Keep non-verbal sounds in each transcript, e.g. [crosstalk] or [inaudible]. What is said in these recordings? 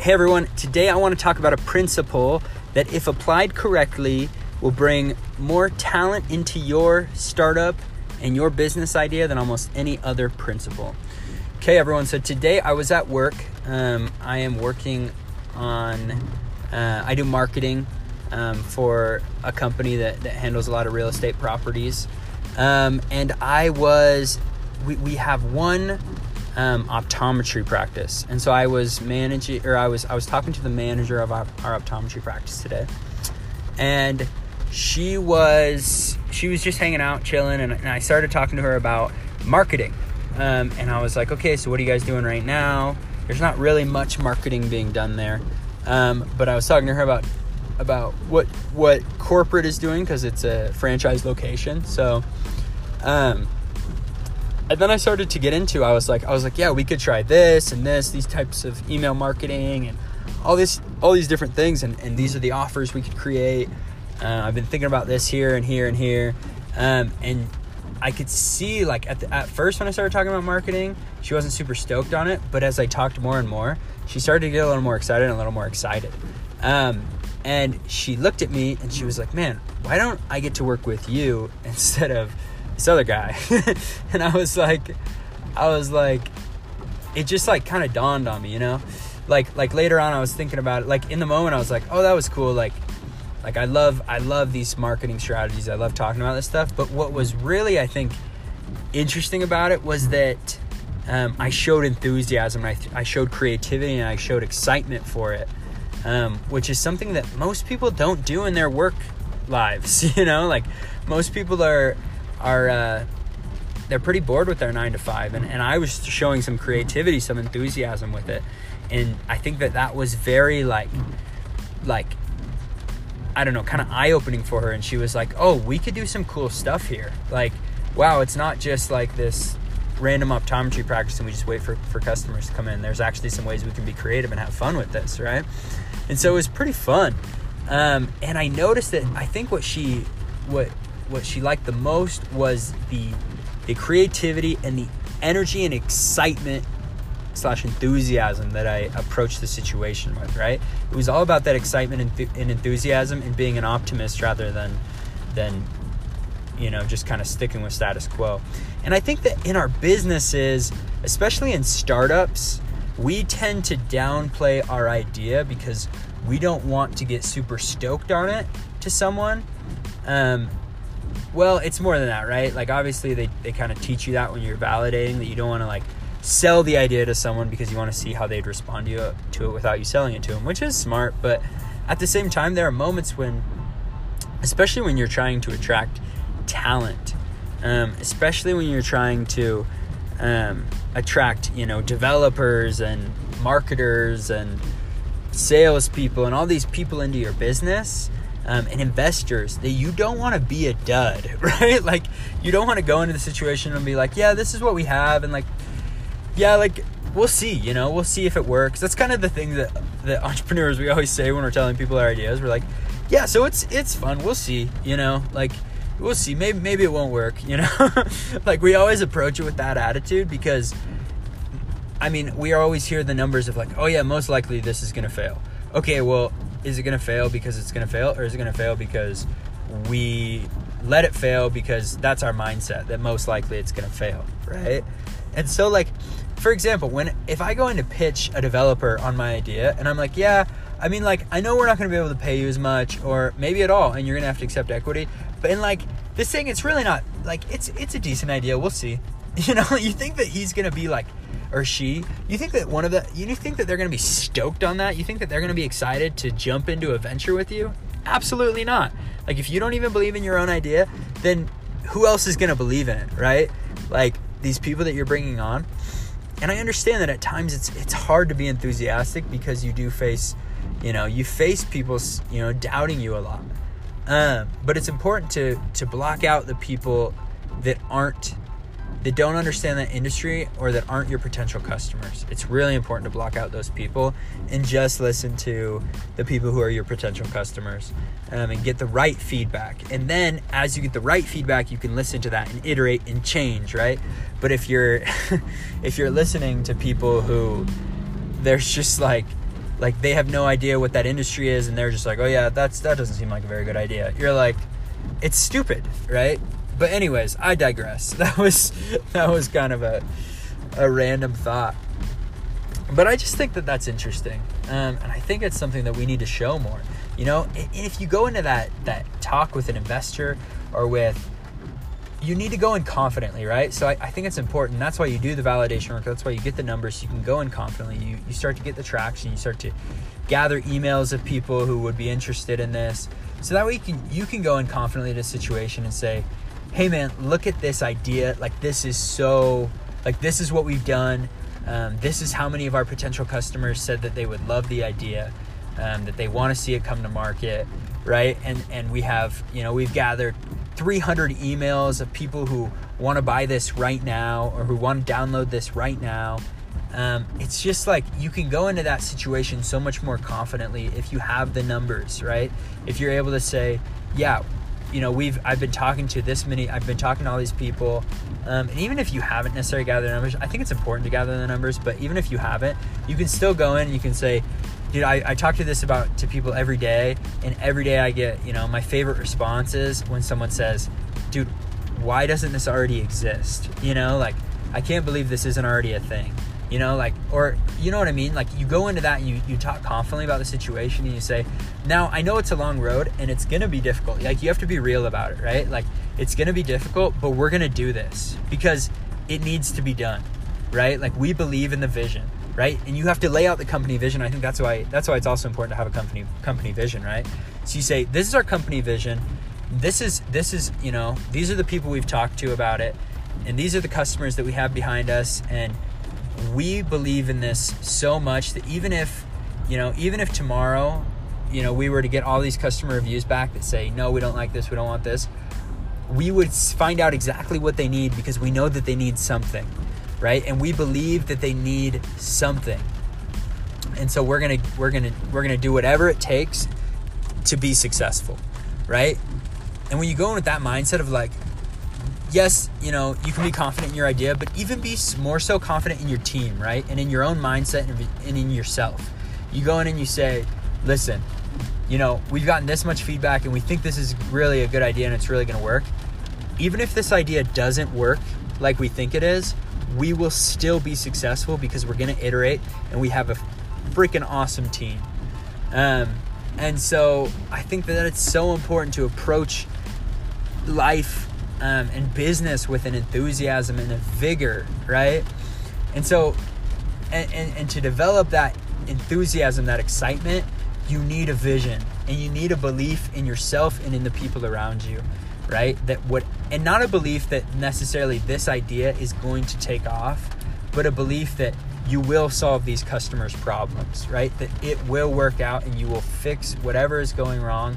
Hey everyone, today I want to talk about a principle that, if applied correctly, will bring more talent into your startup and your business idea than almost any other principle. Okay, everyone, so today I was at work. Um, I am working on, uh, I do marketing um, for a company that, that handles a lot of real estate properties. Um, and I was, we, we have one um, optometry practice, and so I was managing, or I was I was talking to the manager of our, our optometry practice today, and she was she was just hanging out, chilling, and, and I started talking to her about marketing, um, and I was like, okay, so what are you guys doing right now? There's not really much marketing being done there, um, but I was talking to her about about what what corporate is doing because it's a franchise location, so. Um, and then I started to get into I was like I was like yeah we could try this and this these types of email marketing and all this all these different things. And, and these are the offers we could create. Uh, I've been thinking about this here and here and here. Um, and I could see like at, the, at first when I started talking about marketing she wasn't super stoked on it. But as I talked more and more she started to get a little more excited and a little more excited. Um, and she looked at me and she was like man why don't I get to work with you [laughs] instead of this other guy. [laughs] and I was like, I was like, it just like kind of dawned on me, you know? Like, like later on, I was thinking about it. Like in the moment, I was like, oh, that was cool. Like, like I love, I love these marketing strategies. I love talking about this stuff. But what was really, I think, interesting about it was that um, I showed enthusiasm. I, I showed creativity and I showed excitement for it, um, which is something that most people don't do in their work lives. [laughs] You know, like most people are are uh, they're pretty bored with their nine to five, and, and I was showing some creativity, some enthusiasm with it, and I think that that was very like like I don't know, kind of eye opening for her, and she was like, "Oh, we could do some cool stuff here. Like, wow, it's not just like this." random optometry practice and we just wait for, for customers to come in there's actually some ways we can be creative and have fun with this right and so it was pretty fun um, and i noticed that i think what she what what she liked the most was the the creativity and the energy and excitement slash enthusiasm that I approached the situation with. Right, it was all about that excitement and, enthusiasm and being an optimist rather than than you know just kind of sticking with status quo. And I think that in our businesses, especially in startups, we tend to downplay our idea because we don't want to get super stoked on it to someone. Um, well, it's more than that, right? Like obviously they, they kind of teach you that when you're validating that you don't want to like sell the idea to someone because you want to see how they'd respond to, you, to it without you selling it to them, which is smart. But at the same time, there are moments when, especially when you're trying to attract talent, um, especially when you're trying to um, attract, you know, developers and marketers and salespeople and all these people into your business um, and investors that you don't want to be a dud, [laughs] right? Like you don't want to go into the situation and be like, yeah, this is what we have, and like, yeah, like we'll see, you know, we'll see if it works. That's kind of the thing that that [laughs] entrepreneurs we always say when we're telling people our ideas. We're like, yeah, so it's it's fun. We'll see, you know, like we'll see. Maybe maybe it won't work, you know. [laughs] like we always approach it with that attitude because. I mean, we always hear the numbers of like, oh yeah, most likely this is gonna fail. Okay, well, is it going to fail because it's going to fail or is it going to fail because we let it fail because that's our mindset that most likely it's going to fail right? And so like for example when if i go in to pitch a developer on my idea and i'm like yeah i mean like i know we're not going to be able to pay you as much or maybe at all and you're going to have to accept equity but in like this thing it's really not like it's it's a decent idea we'll see [laughs] you know you think that he's going to be like or she, you think that one of the, you think that they're going to be stoked on that? You think that they're going to be excited to jump into a venture with you? Absolutely not. Like, if you don't even believe in your own idea, then who else is going to believe in it, right? Like, these people that you're bringing on. And I understand that at times it's it's hard to be enthusiastic because you do face, you know, you face people, you know, doubting you a lot. Um, but it's important to to block out the people that aren't that don't understand that industry or that aren't your potential customers. It's really important to block out those people and just listen to the people who are your potential customers um, and get the right feedback. And then as you get the right feedback, you can listen to that and iterate and change, right? But if you're [laughs] if you're listening to people who there's just like like they have no idea what that industry is and they're just like oh yeah that's that doesn't seem like a very good idea you're like it's stupid right but anyways i digress [laughs] that was that was kind of a a random thought but i just think that that's interesting um, and i think it's something that we need to show more you know if you go into that that talk with an investor or with you need to go in confidently, right? So I, I, think it's important. That's why you do the validation work. That's why you get the numbers. So you can go in confidently. You, you start to get the traction. You start to gather emails of people who would be interested in this. So that way you can you can go in confidently to a situation and say, hey man, look at this idea. Like this is so like this is what we've done. Um, this is how many of our potential customers said that they would love the idea, um, that they want to see it come to market, right? And and we have you know we've gathered 300 emails of people who want to buy this right now or who want to download this right now. Um, it's just like you can go into that situation so much more confidently if you have the numbers, right? If you're able to say, yeah, you know, we've I've been talking to this many, I've been talking to all these people, um, and even if you haven't necessarily gathered the numbers, I think it's important to gather the numbers. But even if you haven't, you can still go in and you can say, dude, I, I talk to this about to people every day, and every day I get, you know, my favorite responses when someone says, dude, why doesn't this already exist? You know, like, I can't believe this isn't already a thing. You know, like, or you know what I mean? Like, you go into that and you, you talk confidently about the situation and you say, now I know it's a long road and it's gonna be difficult. Like, you have to be real about it, right? Like, it's gonna be difficult, but we're gonna do this because it needs to be done, right? Like, we believe in the vision right? And you have to lay out the company vision. I think that's why that's why it's also important to have a company company vision, right? So you say, this is our company vision. This is this is, you know, these are the people we've talked to about it. And these are the customers that we have behind us and we believe in this so much that even if, you know, even if tomorrow, you know, we were to get all these customer reviews back that say, "No, we don't like this. We don't want this." We would find out exactly what they need because we know that they need something right? And we believe that they need something. And so we're going to we're going to we're going to do whatever it takes to be successful, right? And when you go in with that mindset of like yes, you know, you can be confident in your idea, but even be more so confident in your team, right? And in your own mindset and in yourself. You go in and you say, listen, you know, we've gotten this much feedback and we think this is really a good idea and it's really going to work. Even if this idea doesn't work like we think it is, we will still be successful because we're going to iterate and we have a freaking awesome team. Um, and so I think that it's so important to approach life um, and business with an enthusiasm and a vigor, right? And so, and, and, and to develop that enthusiasm, that excitement, you need a vision and you need a belief in yourself and in the people around you right? That what, and not a belief that necessarily this idea is going to take off, but a belief that you will solve these customers' problems, right? That it will work out and you will fix whatever is going wrong.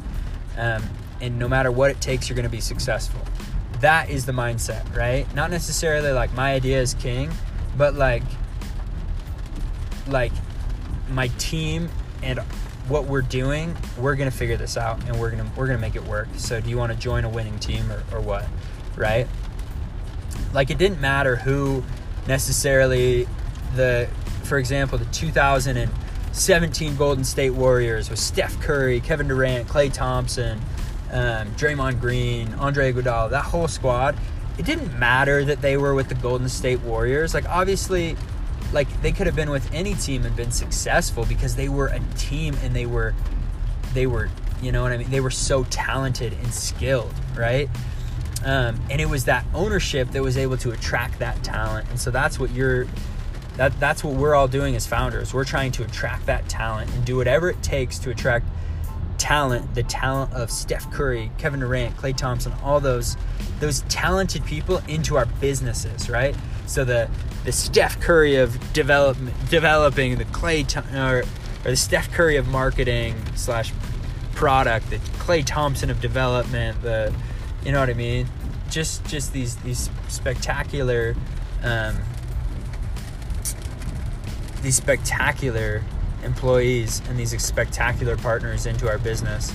Um, and no matter what it takes, you're going to be successful. That is the mindset, right? Not necessarily like my idea is king, but like, like my team and what we're doing, we're gonna figure this out and we're gonna we're gonna make it work. So do you want to join a winning team or, or what? Right? Like it didn't matter who necessarily the for example the 2017 Golden State Warriors with Steph Curry, Kevin Durant, Klay Thompson, um, Draymond Green, Andre Iguodala, that whole squad. It didn't matter that they were with the Golden State Warriors. Like obviously like they could have been with any team and been successful because they were a team and they were they were you know what I mean they were so talented and skilled right um, and it was that ownership that was able to attract that talent and so that's what you're that that's what we're all doing as founders we're trying to attract that talent and do whatever it takes to attract talent the talent of Steph Curry Kevin Durant Klay Thompson all those those talented people into our businesses right so the the Steph Curry of development, developing the Klay or, or the Steph Curry of marketing slash product, the Klay Thompson of development, the you know what I mean? Just just these these spectacular um, these spectacular employees and these spectacular partners into our business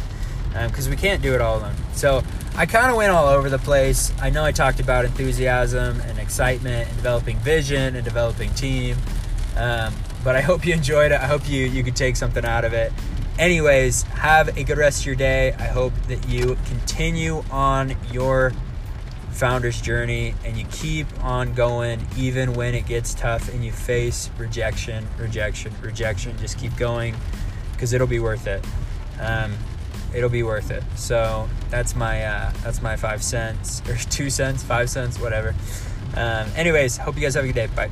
because um, we can't do it all alone. So I kind of went all over the place. I know I talked about enthusiasm and excitement and developing vision and developing team. Um, but I hope you enjoyed it. I hope you you could take something out of it. Anyways, have a good rest of your day. I hope that you continue on your founder's journey and you keep on going even when it gets tough and you face rejection, rejection, rejection. Just keep going because it'll be worth it. Um, it'll be worth it. So that's my uh, that's my five cents [laughs] or two cents, five cents, whatever. Um, anyways, hope you guys have a good day. Bye.